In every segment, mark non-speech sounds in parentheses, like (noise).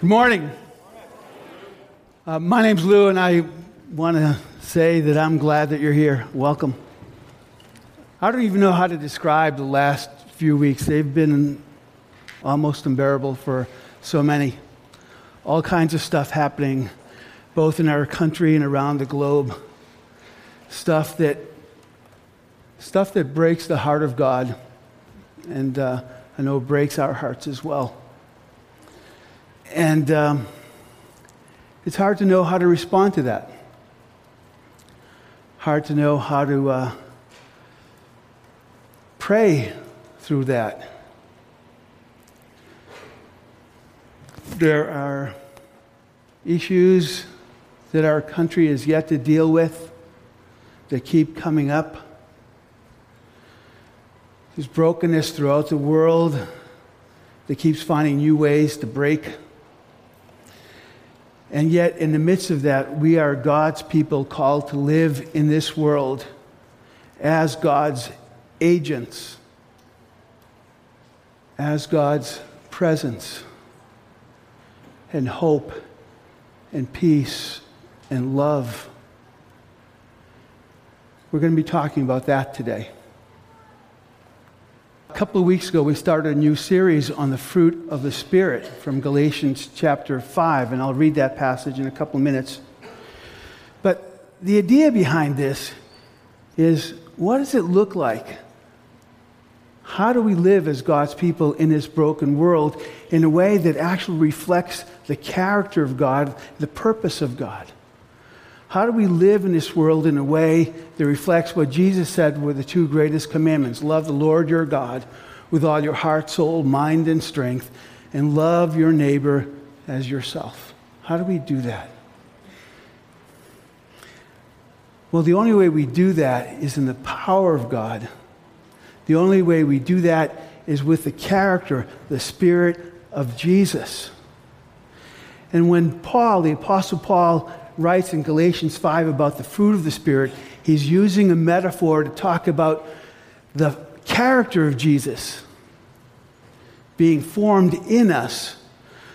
Good morning. Uh, my name's Lou, and I want to say that I'm glad that you're here. Welcome. I don't even know how to describe the last few weeks. They've been almost unbearable for so many. All kinds of stuff happening, both in our country and around the globe. Stuff that, stuff that breaks the heart of God, and uh, I know breaks our hearts as well. And um, it's hard to know how to respond to that. Hard to know how to uh, pray through that. There are issues that our country is yet to deal with that keep coming up. There's brokenness throughout the world that keeps finding new ways to break. And yet, in the midst of that, we are God's people called to live in this world as God's agents, as God's presence, and hope, and peace, and love. We're going to be talking about that today. Couple of weeks ago, we started a new series on the fruit of the Spirit from Galatians chapter 5, and I'll read that passage in a couple of minutes. But the idea behind this is what does it look like? How do we live as God's people in this broken world in a way that actually reflects the character of God, the purpose of God? How do we live in this world in a way that reflects what Jesus said were the two greatest commandments? Love the Lord your God with all your heart, soul, mind, and strength, and love your neighbor as yourself. How do we do that? Well, the only way we do that is in the power of God. The only way we do that is with the character, the spirit of Jesus. And when Paul, the Apostle Paul, writes in Galatians 5 about the fruit of the Spirit, he's using a metaphor to talk about the character of Jesus being formed in us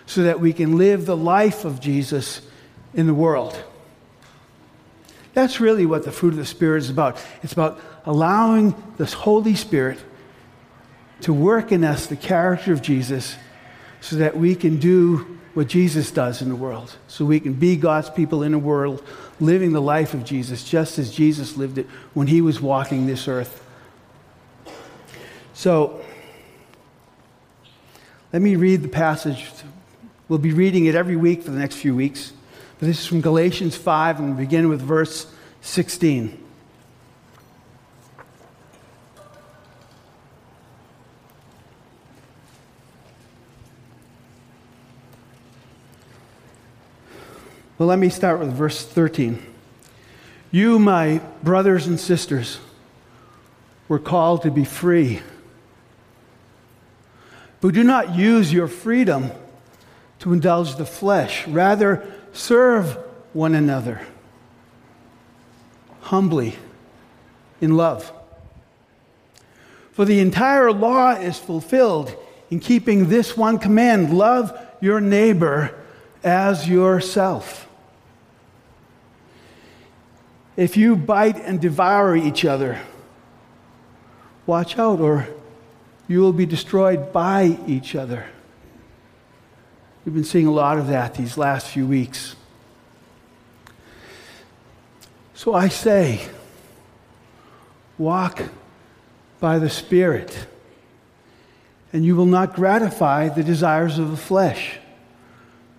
so that we can live the life of Jesus in the world. That's really what the fruit of the Spirit is about. It's about allowing the Holy Spirit to work in us the character of Jesus so that we can do what Jesus does in the world. So we can be God's people in the world, living the life of Jesus just as Jesus lived it when he was walking this earth. So, let me read the passage. We'll be reading it every week for the next few weeks. But this is from Galatians 5, and we begin with verse 16. Well, let me start with verse 13. You, my brothers and sisters, were called to be free. But do not use your freedom to indulge the flesh. Rather, serve one another humbly in love. For the entire law is fulfilled in keeping this one command love your neighbor as yourself. If you bite and devour each other, watch out, or you will be destroyed by each other. We've been seeing a lot of that these last few weeks. So I say, walk by the Spirit, and you will not gratify the desires of the flesh.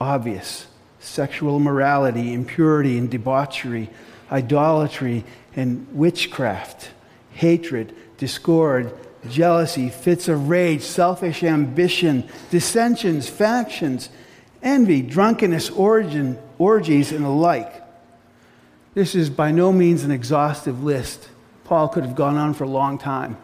obvious sexual immorality, impurity, and debauchery idolatry, and witchcraft, hatred, discord, jealousy, fits of rage, selfish ambition, dissensions, factions, envy, drunkenness, origin, orgies, and the like. This is by no means an exhaustive list. Paul could have gone on for a long time.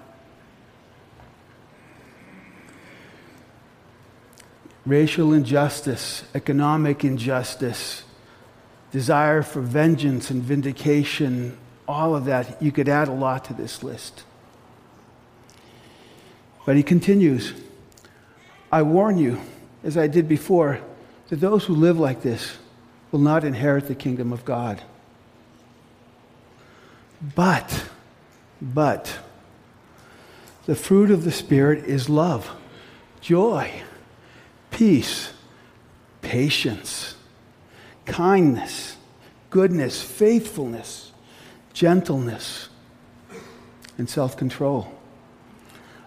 Racial injustice, economic injustice, desire for vengeance and vindication, all of that, you could add a lot to this list. But he continues I warn you, as I did before, that those who live like this will not inherit the kingdom of God. But, but, the fruit of the Spirit is love, joy, peace, patience, kindness, goodness, faithfulness, gentleness, and self control.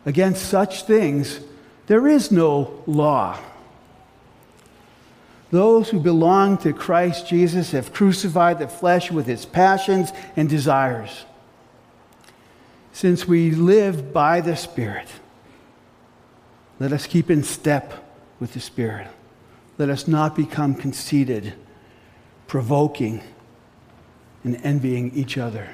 Against such things, there is no law. Those who belong to Christ Jesus have crucified the flesh with its passions and desires. Since we live by the Spirit, let us keep in step with the Spirit. Let us not become conceited, provoking, and envying each other.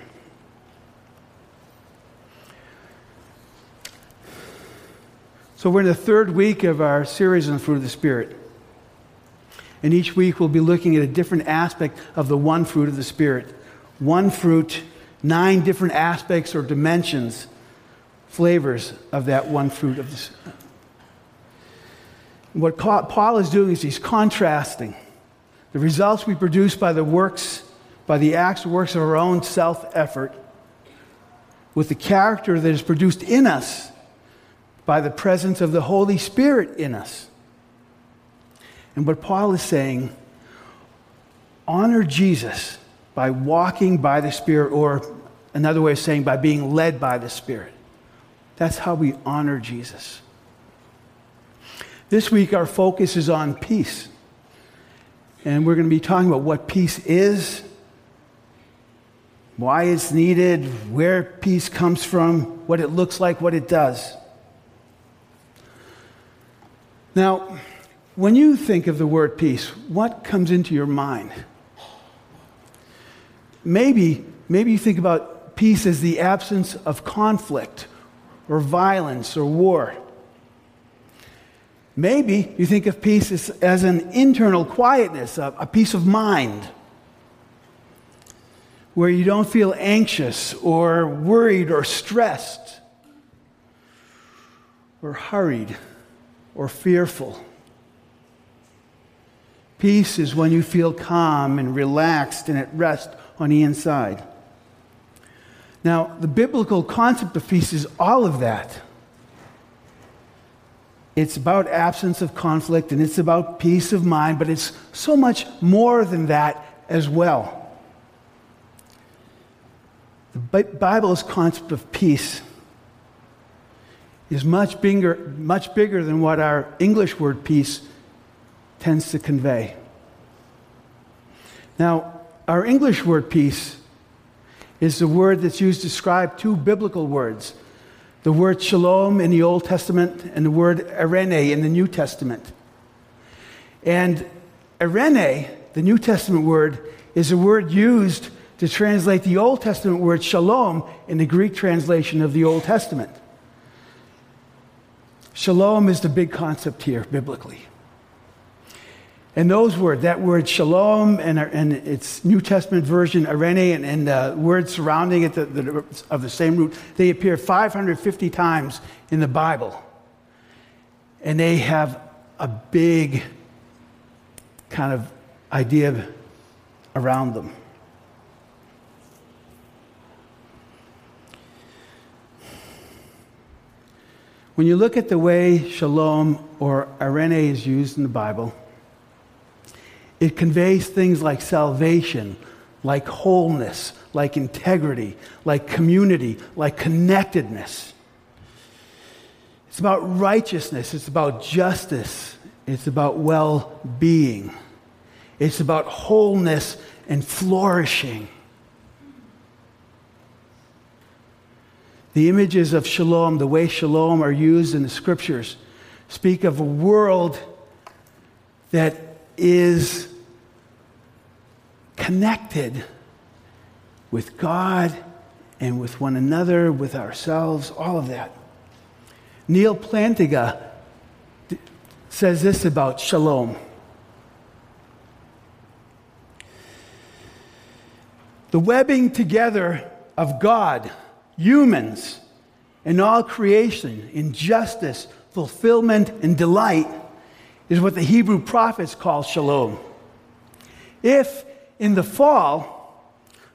So, we're in the third week of our series on the fruit of the Spirit. And each week we'll be looking at a different aspect of the one fruit of the Spirit. One fruit, nine different aspects or dimensions, flavors of that one fruit of the. What Paul is doing is he's contrasting the results we produce by the works, by the acts works of our own self effort, with the character that is produced in us by the presence of the Holy Spirit in us. And what Paul is saying, honor Jesus by walking by the Spirit, or another way of saying, by being led by the Spirit. That's how we honor Jesus. This week, our focus is on peace. And we're going to be talking about what peace is, why it's needed, where peace comes from, what it looks like, what it does. Now, when you think of the word peace, what comes into your mind? Maybe, maybe you think about peace as the absence of conflict or violence or war. Maybe you think of peace as, as an internal quietness, a, a peace of mind, where you don't feel anxious or worried or stressed or hurried or fearful. Peace is when you feel calm and relaxed and at rest on the inside. Now, the biblical concept of peace is all of that. It's about absence of conflict and it's about peace of mind, but it's so much more than that as well. The Bible's concept of peace is much bigger, much bigger than what our English word peace tends to convey. Now, our English word peace is the word that's used to describe two biblical words the word shalom in the Old Testament and the word eirene in the New Testament. And eirene, the New Testament word, is a word used to translate the Old Testament word shalom in the Greek translation of the Old Testament. Shalom is the big concept here biblically. And those words, that word shalom and, and its New Testament version, eirene, and, and the words surrounding it the, the, of the same root, they appear 550 times in the Bible. And they have a big kind of idea around them. When you look at the way shalom or eirene is used in the Bible, it conveys things like salvation, like wholeness, like integrity, like community, like connectedness. It's about righteousness, it's about justice, it's about well being, it's about wholeness and flourishing. The images of shalom, the way shalom are used in the scriptures, speak of a world that is connected with God and with one another, with ourselves, all of that. Neal Plantinga says this about shalom. The webbing together of God, humans, and all creation in justice, fulfillment, and delight is what the Hebrew prophets call shalom. If in the fall,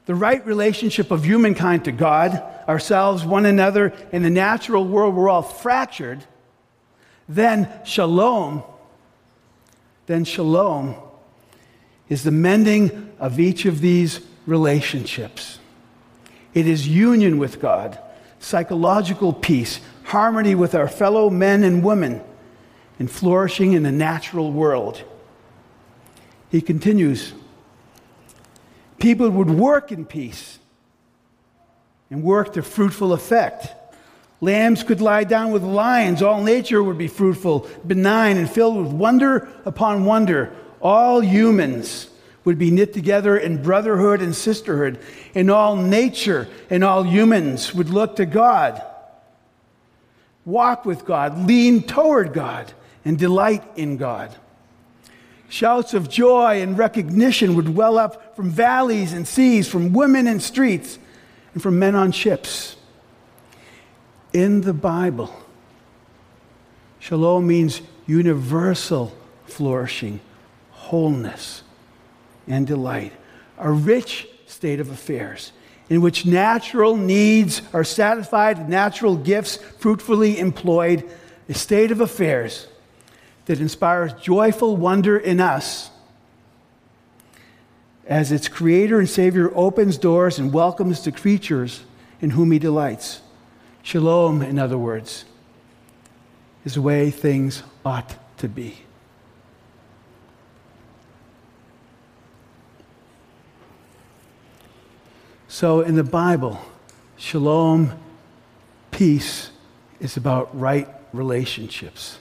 the right relationship of humankind to God, ourselves, one another, and the natural world were all fractured, then shalom, then shalom is the mending of each of these relationships. It is union with God, psychological peace, harmony with our fellow men and women, and flourishing in the natural world. He continues people would work in peace and work to fruitful effect. Lambs could lie down with lions. All nature would be fruitful, benign, and filled with wonder upon wonder. All humans would be knit together in brotherhood and sisterhood, and all nature and all humans would look to God, walk with God, lean toward God, and delight in God. Shouts of joy and recognition would well up from valleys and seas, from women in streets, and from men on ships. In the Bible, shalom means universal flourishing, wholeness and delight, a rich state of affairs in which natural needs are satisfied, natural gifts fruitfully employed, a state of affairs that inspires joyful wonder in us as its creator and savior opens doors and welcomes the creatures in whom he delights. Shalom, in other words, is the way things ought to be. So in the Bible, shalom, peace, is about right relationships.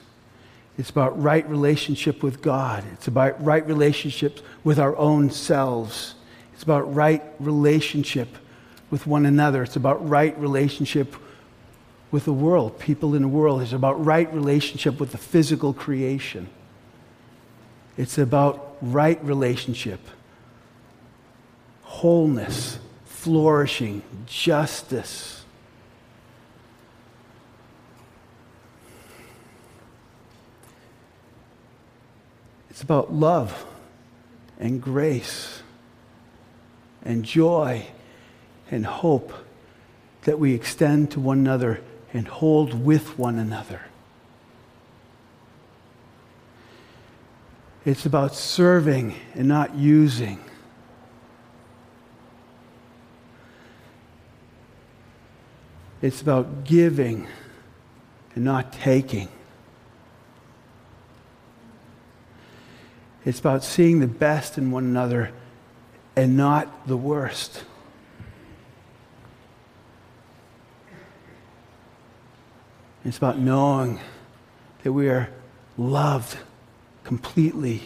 It's about right relationship with God. It's about right relationships with our own selves. It's about right relationship with one another. It's about right relationship with the world, people in the world. It's about right relationship with the physical creation. It's about right relationship, wholeness flourishing, justice. It's about love and grace and joy and hope that we extend to one another and hold with one another. It's about serving and not using. It's about giving and not taking. It's about seeing the best in one another and not the worst. It's about knowing that we are loved completely,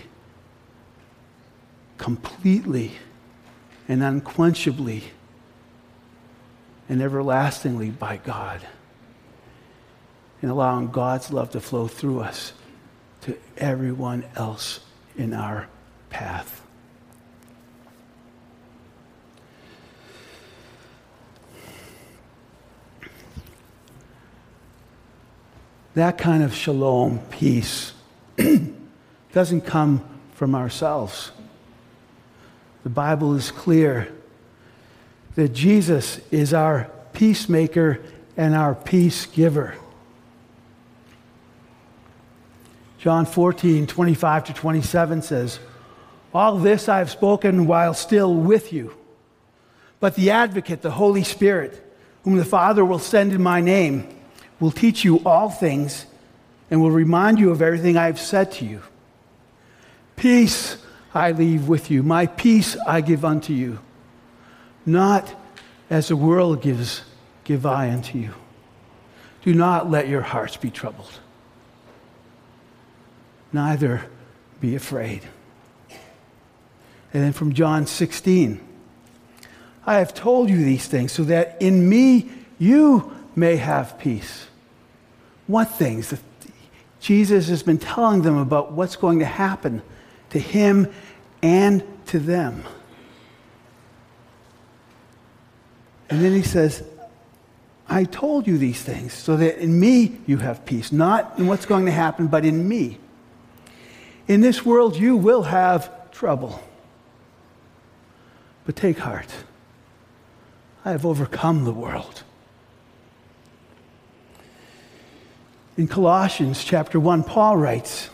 completely, and unquenchably and everlastingly by God. And allowing God's love to flow through us to everyone else in our path. That kind of shalom, peace, (clears throat) doesn't come from ourselves. The Bible is clear that Jesus is our peacemaker and our peace giver. John 14, 25 to 27 says, All this I have spoken while still with you. But the advocate, the Holy Spirit, whom the Father will send in my name, will teach you all things and will remind you of everything I have said to you. Peace I leave with you, my peace I give unto you. Not as the world gives, give I unto you. Do not let your hearts be troubled, neither be afraid. And then from John 16 I have told you these things so that in me you may have peace. What things? Jesus has been telling them about what's going to happen to him and to them. And then he says, I told you these things so that in me you have peace, not in what's going to happen, but in me. In this world you will have trouble. But take heart. I have overcome the world. In Colossians chapter 1, Paul writes,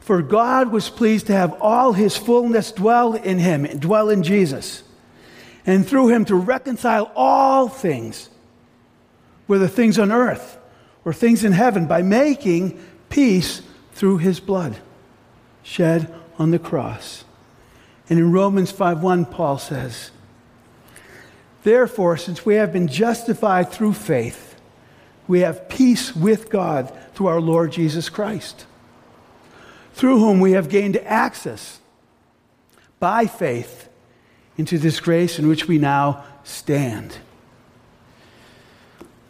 For God was pleased to have all his fullness dwell in him, dwell in Jesus, and through him to reconcile all things, whether things on earth or things in heaven, by making peace through his blood shed on the cross. And in Romans 5:1 Paul says, Therefore, since we have been justified through faith, we have peace with God through our Lord Jesus Christ, through whom we have gained access by faith into this grace in which we now stand.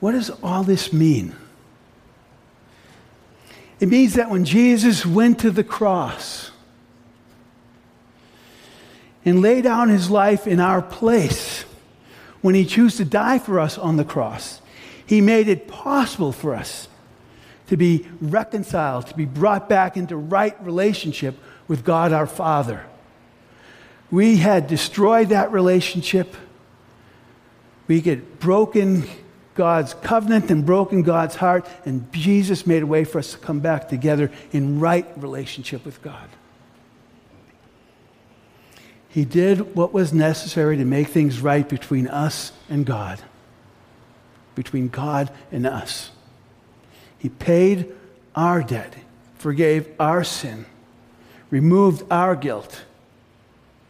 What does all this mean? It means that when Jesus went to the cross and laid down his life in our place, when he chose to die for us on the cross, he made it possible for us to be reconciled, to be brought back into right relationship with God our Father. We had destroyed that relationship. We get broken God's covenant and broken God's heart, and Jesus made a way for us to come back together in right relationship with God. He did what was necessary to make things right between us and God, between God and us. He paid our debt, forgave our sin, removed our guilt,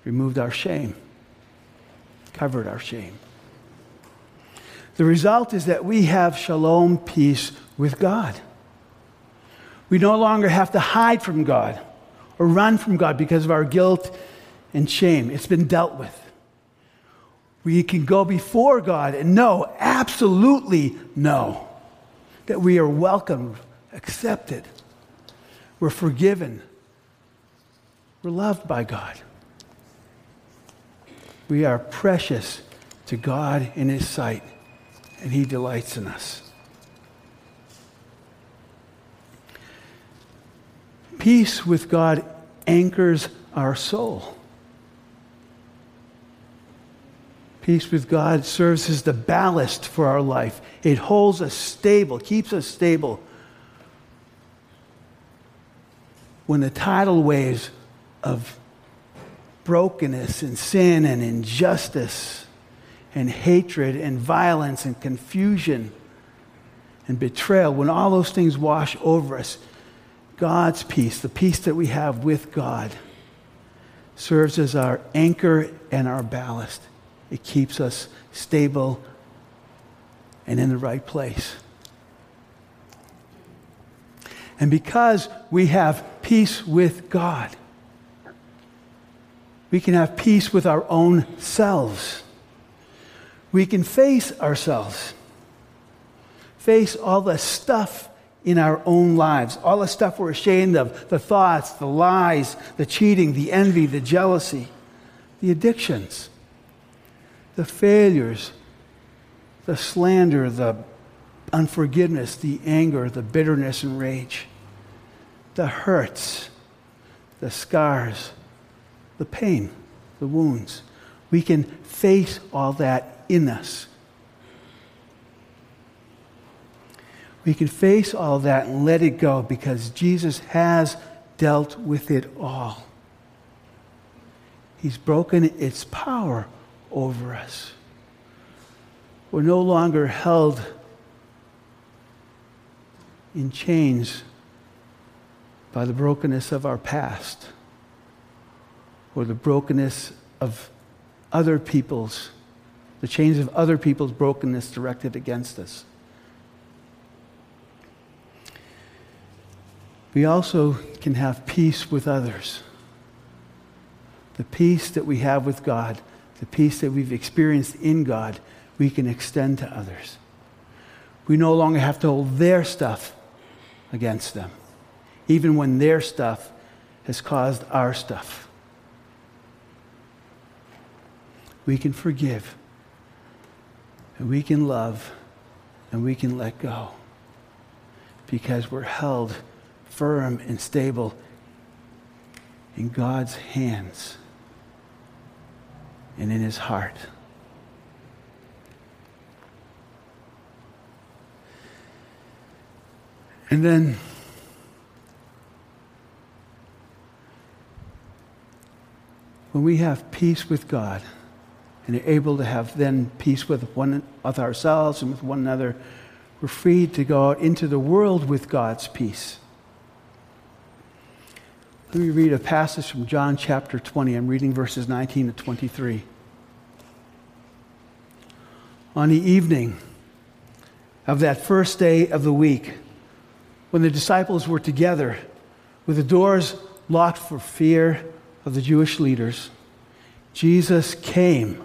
removed our shame, covered our shame. The result is that we have shalom, peace with God. We no longer have to hide from God or run from God because of our guilt and shame. It's been dealt with. We can go before God and know, absolutely know, that we are welcomed, accepted, we're forgiven, we're loved by God. We are precious to God in His sight and He delights in us. Peace with God anchors our soul. Peace with God serves as the ballast for our life. It holds us stable, keeps us stable. When the tidal waves of brokenness and sin and injustice and hatred and violence and confusion and betrayal, when all those things wash over us, God's peace, the peace that we have with God, serves as our anchor and our ballast. It keeps us stable and in the right place. And because we have peace with God, we can have peace with our own selves we can face ourselves, face all the stuff in our own lives, all the stuff we're ashamed of the thoughts, the lies, the cheating, the envy, the jealousy, the addictions, the failures, the slander, the unforgiveness, the anger, the bitterness and rage, the hurts, the scars, the pain, the wounds. We can face all that in us. We can face all that and let it go because Jesus has dealt with it all. He's broken its power over us. We're no longer held in chains by the brokenness of our past or the brokenness of other people's the chains of other people's brokenness directed against us. We also can have peace with others. the peace that we have with God, the peace that we've experienced in God, we can extend to others. We no longer have to hold their stuff against them, even when their stuff has caused our stuff. We can forgive, and we can love, and we can let go because we're held firm and stable in God's hands and in his heart. And then when we have peace with God and are able to have then peace with one with ourselves and with one another, we're free to go out into the world with God's peace. Let me read a passage from John chapter 20. I'm reading verses 19 to 23. On the evening of that first day of the week, when the disciples were together with the doors locked for fear of the Jewish leaders, Jesus came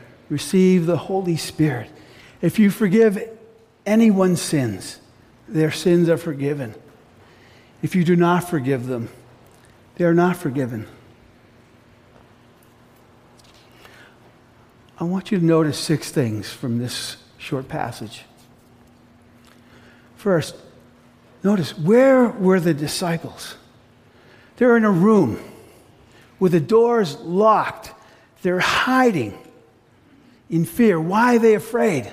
Receive the Holy Spirit. If you forgive anyone's sins, their sins are forgiven. If you do not forgive them, they are not forgiven. I want you to notice six things from this short passage. First, notice where were the disciples? They're in a room with the doors locked. They're hiding in fear. Why are they afraid?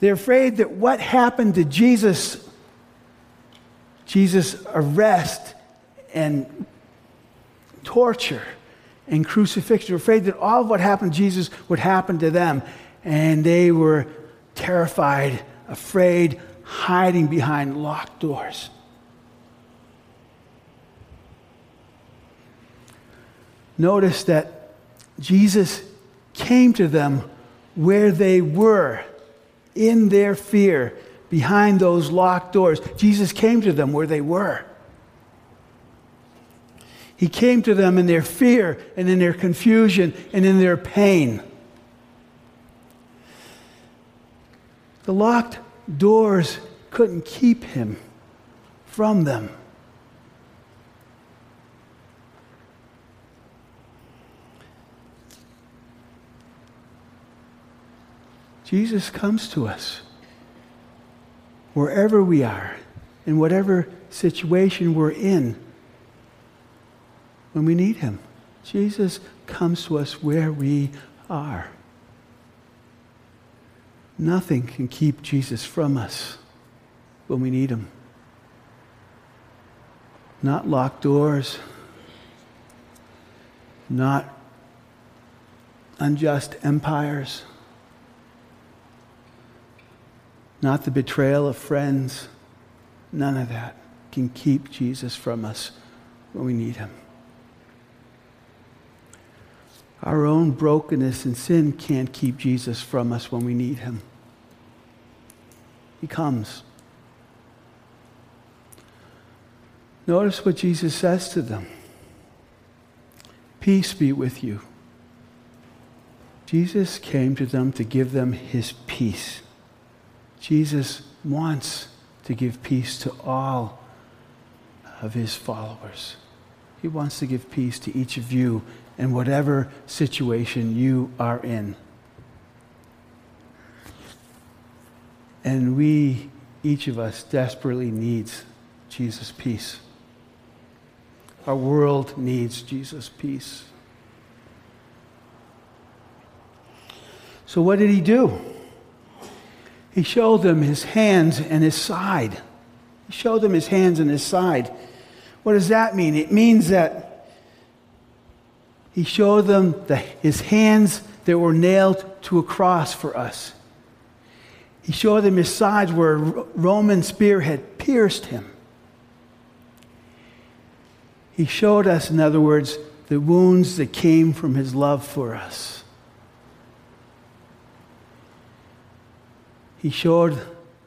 They're afraid that what happened to Jesus, Jesus' arrest and torture and crucifixion, they're afraid that all of what happened to Jesus would happen to them. And they were terrified, afraid, hiding behind locked doors. Notice that Jesus came to them where they were in their fear behind those locked doors. Jesus came to them where they were. He came to them in their fear and in their confusion and in their pain. The locked doors couldn't keep him from them. Jesus comes to us wherever we are, in whatever situation we're in, when we need Him. Jesus comes to us where we are. Nothing can keep Jesus from us when we need Him. Not locked doors, not unjust empires, not the betrayal of friends. None of that can keep Jesus from us when we need Him. Our own brokenness and sin can't keep Jesus from us when we need Him. He comes. Notice what Jesus says to them Peace be with you. Jesus came to them to give them his peace. Jesus wants to give peace to all of his followers. He wants to give peace to each of you in whatever situation you are in. And we, each of us, desperately needs Jesus' peace. Our world needs Jesus' peace. So, what did he do? He showed them his hands and his side. He showed them his hands and his side. What does that mean? It means that He showed them the, his hands that were nailed to a cross for us. He showed them his sides where a Roman spear had pierced him. He showed us, in other words, the wounds that came from his love for us. He showed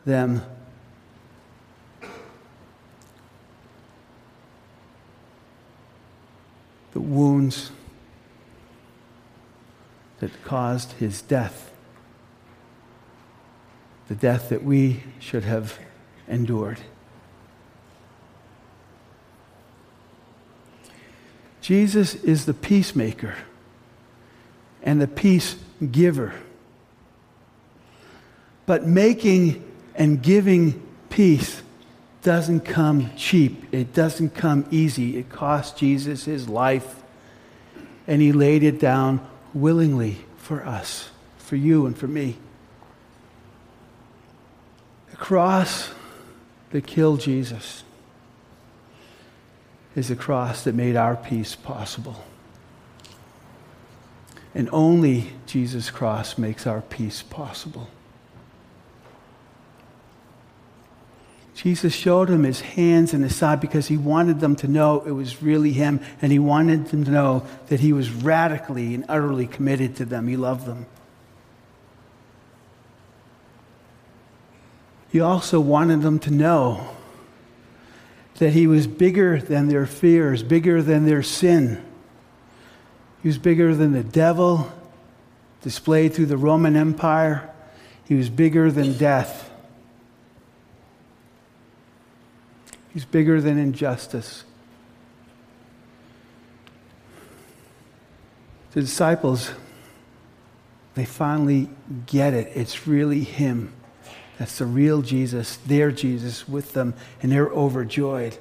them the wounds that caused his death, the death that we should have endured. Jesus is the peacemaker and the peace giver. But making and giving peace doesn't come cheap. It doesn't come easy. It cost Jesus his life, and he laid it down willingly for us, for you and for me. The cross that killed Jesus is the cross that made our peace possible. And only Jesus' cross makes our peace possible. Jesus showed him his hands and his side because he wanted them to know it was really him, and he wanted them to know that he was radically and utterly committed to them. He loved them. He also wanted them to know that he was bigger than their fears, bigger than their sin. He was bigger than the devil displayed through the Roman Empire. He was bigger than death. He's bigger than injustice. The disciples, they finally get it. It's really him. That's the real Jesus, their Jesus with them, and they're overjoyed.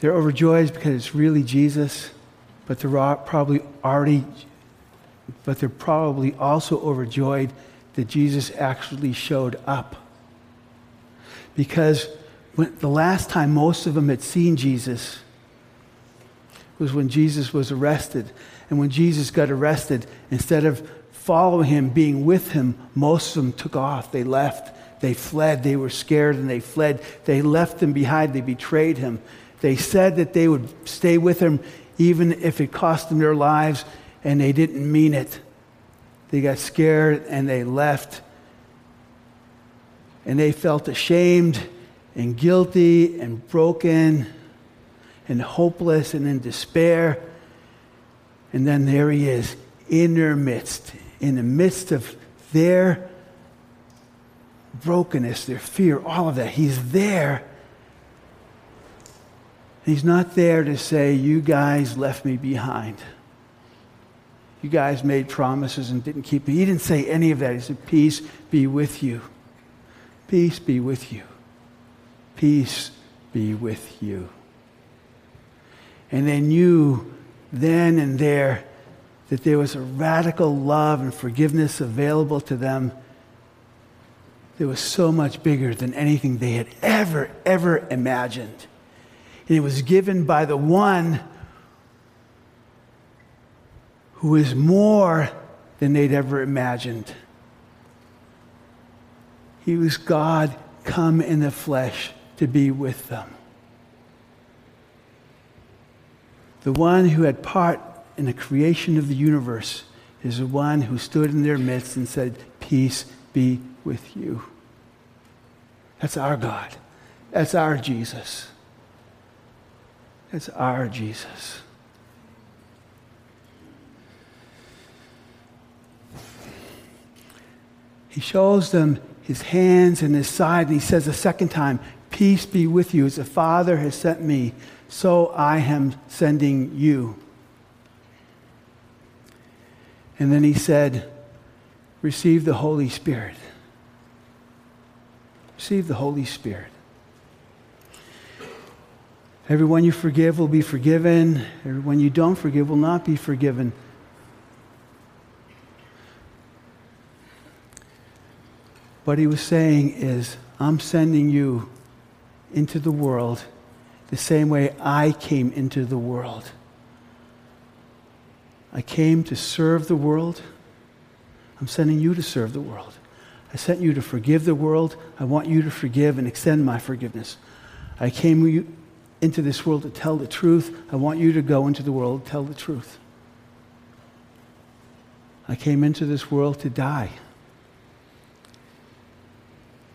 They're overjoyed because it's really Jesus, but they're probably already, but they're probably also overjoyed that Jesus actually showed up. Because when, the last time most of them had seen Jesus was when Jesus was arrested. And when Jesus got arrested, instead of following him, being with him, most of them took off. They left. They fled. They were scared and they fled. They left him behind. They betrayed him. They said that they would stay with him even if it cost them their lives, and they didn't mean it. They got scared and they left. And they felt ashamed and guilty and broken and hopeless and in despair. And then there he is in their midst, in the midst of their brokenness, their fear, all of that. He's there. He's not there to say, You guys left me behind. You guys made promises and didn't keep them. He didn't say any of that. He said, Peace be with you. Peace be with you. Peace be with you. And they knew then and there that there was a radical love and forgiveness available to them that was so much bigger than anything they had ever, ever imagined. And it was given by the one who is more than they'd ever imagined. He was God come in the flesh to be with them. The one who had part in the creation of the universe is the one who stood in their midst and said, Peace be with you. That's our God. That's our Jesus. That's our Jesus. He shows them his hands and his side, and he says a second time, Peace be with you. As the Father has sent me, so I am sending you. And then he said, Receive the Holy Spirit. Receive the Holy Spirit. Everyone you forgive will be forgiven. Everyone you don't forgive will not be forgiven. What he was saying is, I'm sending you into the world, the same way I came into the world. I came to serve the world. I'm sending you to serve the world. I sent you to forgive the world. I want you to forgive and extend my forgiveness. I came into this world to tell the truth. I want you to go into the world tell the truth. I came into this world to die.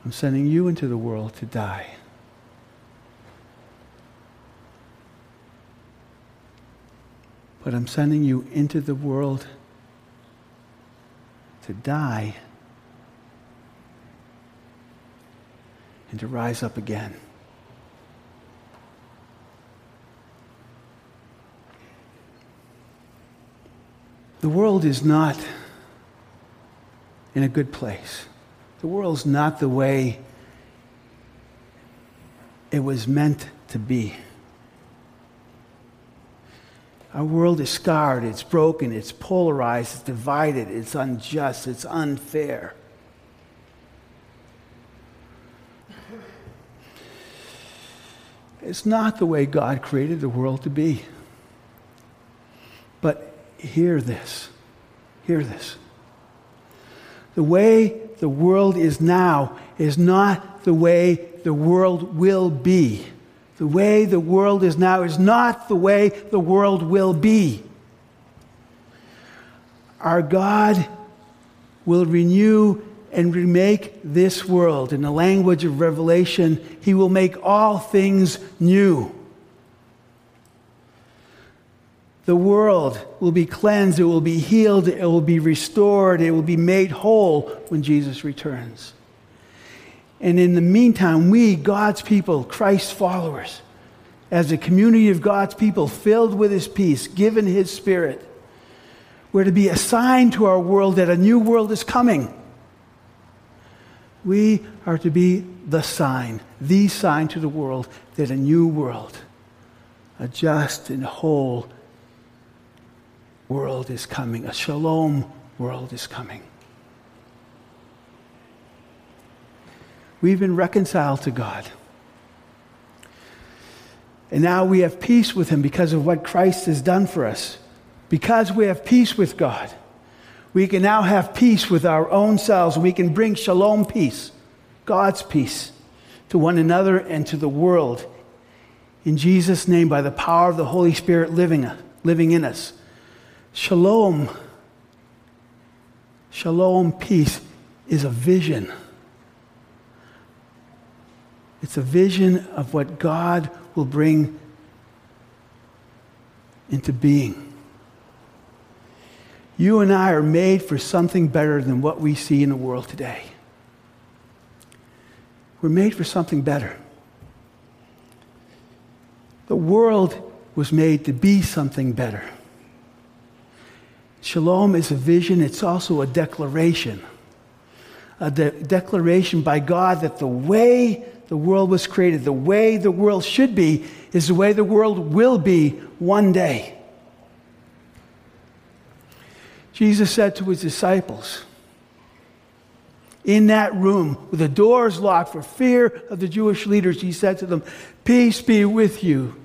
I'm sending you into the world to die. But I'm sending you into the world to die and to rise up again. The world is not in a good place. The world's not the way it was meant to be. Our world is scarred, it's broken, it's polarized, it's divided, it's unjust, it's unfair. It's not the way God created the world to be. But hear this. Hear this. The way the world is now is not the way the world will be. The way the world is now is not the way the world will be. Our God will renew and remake this world. In the language of Revelation, He will make all things new. The world will be cleansed, it will be healed, it will be restored, it will be made whole when Jesus returns. And in the meantime, we, God's people, Christ's followers, as a community of God's people filled with His peace, given His Spirit, we're to be a sign to our world that a new world is coming. We are to be the sign, the sign to the world that a new world, a just and whole world is coming, a shalom world is coming. We've been reconciled to God. And now we have peace with Him because of what Christ has done for us. Because we have peace with God, we can now have peace with our own selves. We can bring shalom peace, God's peace, to one another and to the world. In Jesus' name, by the power of the Holy Spirit living, living in us. Shalom, shalom peace is a vision. It's a vision of what God will bring into being. You and I are made for something better than what we see in the world today. We're made for something better. The world was made to be something better. Shalom is a vision, it's also a declaration. A de- declaration by God that the way the world was created, the way the world should be, is the way the world will be one day. Jesus said to his disciples, in that room with the doors locked for fear of the Jewish leaders, he said to them, Peace be with you.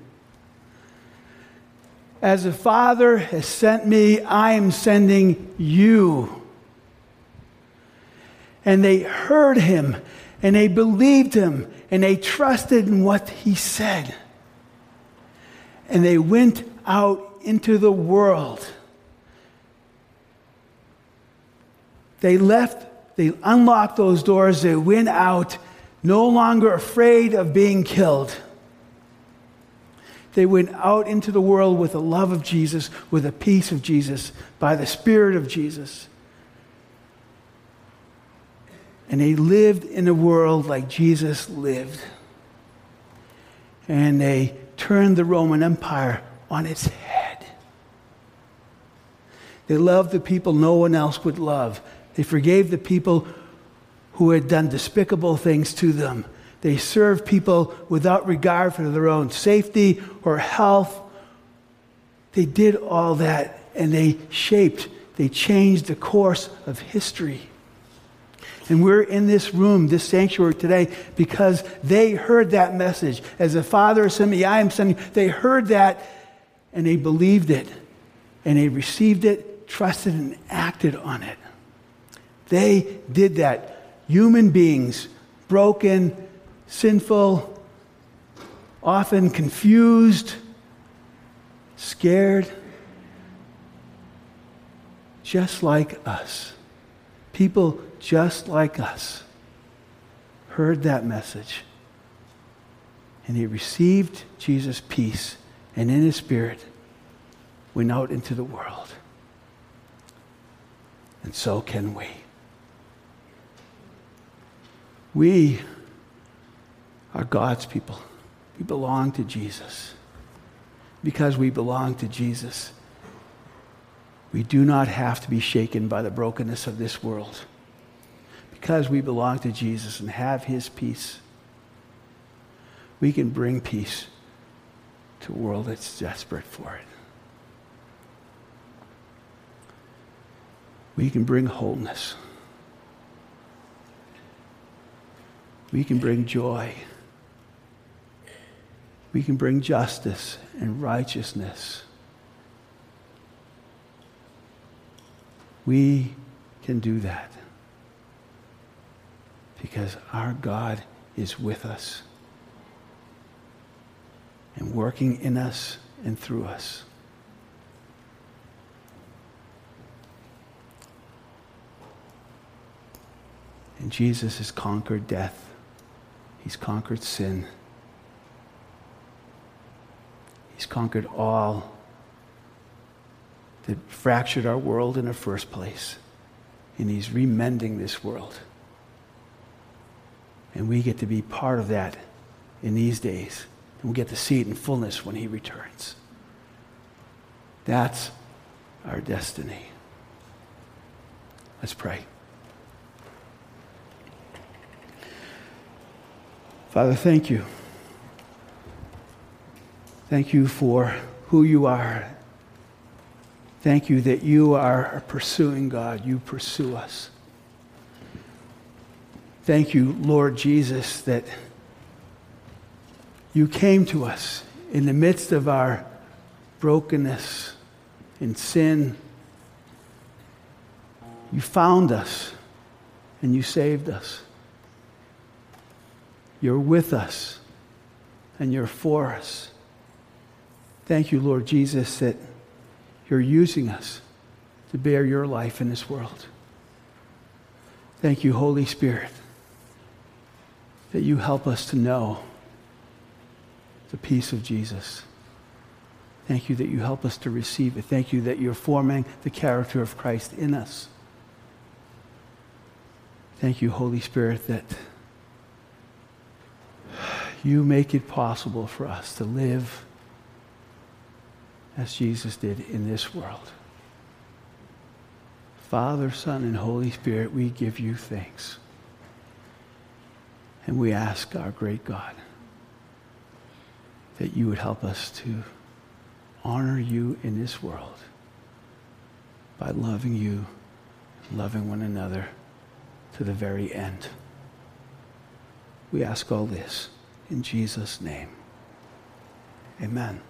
As the Father has sent me, I am sending you. And they heard him and they believed him and they trusted in what he said. And they went out into the world. They left, they unlocked those doors, they went out, no longer afraid of being killed. They went out into the world with the love of Jesus, with the peace of Jesus, by the Spirit of Jesus. And they lived in a world like Jesus lived. And they turned the Roman Empire on its head. They loved the people no one else would love. They forgave the people who had done despicable things to them. They served people without regard for their own safety or health. They did all that and they shaped, they changed the course of history. And we're in this room, this sanctuary today, because they heard that message. As the Father sent me, I am sending. They heard that and they believed it. And they received it, trusted, and acted on it. They did that. Human beings, broken, sinful, often confused, scared, just like us. People just like us heard that message and he received Jesus' peace and in his spirit went out into the world. And so can we. We are God's people. We belong to Jesus. Because we belong to Jesus, we do not have to be shaken by the brokenness of this world. Because we belong to Jesus and have his peace, we can bring peace to a world that's desperate for it. We can bring wholeness. We can bring joy. We can bring justice and righteousness. We can do that because our God is with us and working in us and through us. And Jesus has conquered death. He's conquered sin. He's conquered all that fractured our world in the first place. And He's remending this world. And we get to be part of that in these days. And we get to see it in fullness when He returns. That's our destiny. Let's pray. Father, thank you. Thank you for who you are Thank you that you are pursuing God. You pursue us. Thank you, Lord Jesus, that you came to us in the midst of our brokenness and sin. You found us and you saved us. You're with us and you're for us. Thank you, Lord Jesus, that you're using us to bear your life in this world. Thank you, Holy Spirit, that you help us to know the peace of Jesus. Thank you that you help us to receive it. Thank you that you're forming the character of Christ in us. Thank you, Holy Spirit, that you make it possible for us to live as Jesus did in this world. Father, Son, and Holy Spirit, we give you thanks. And we ask our great God that you would help us to honor you in this world by loving you, loving one another to the very end. We ask all this in Jesus' name. Amen.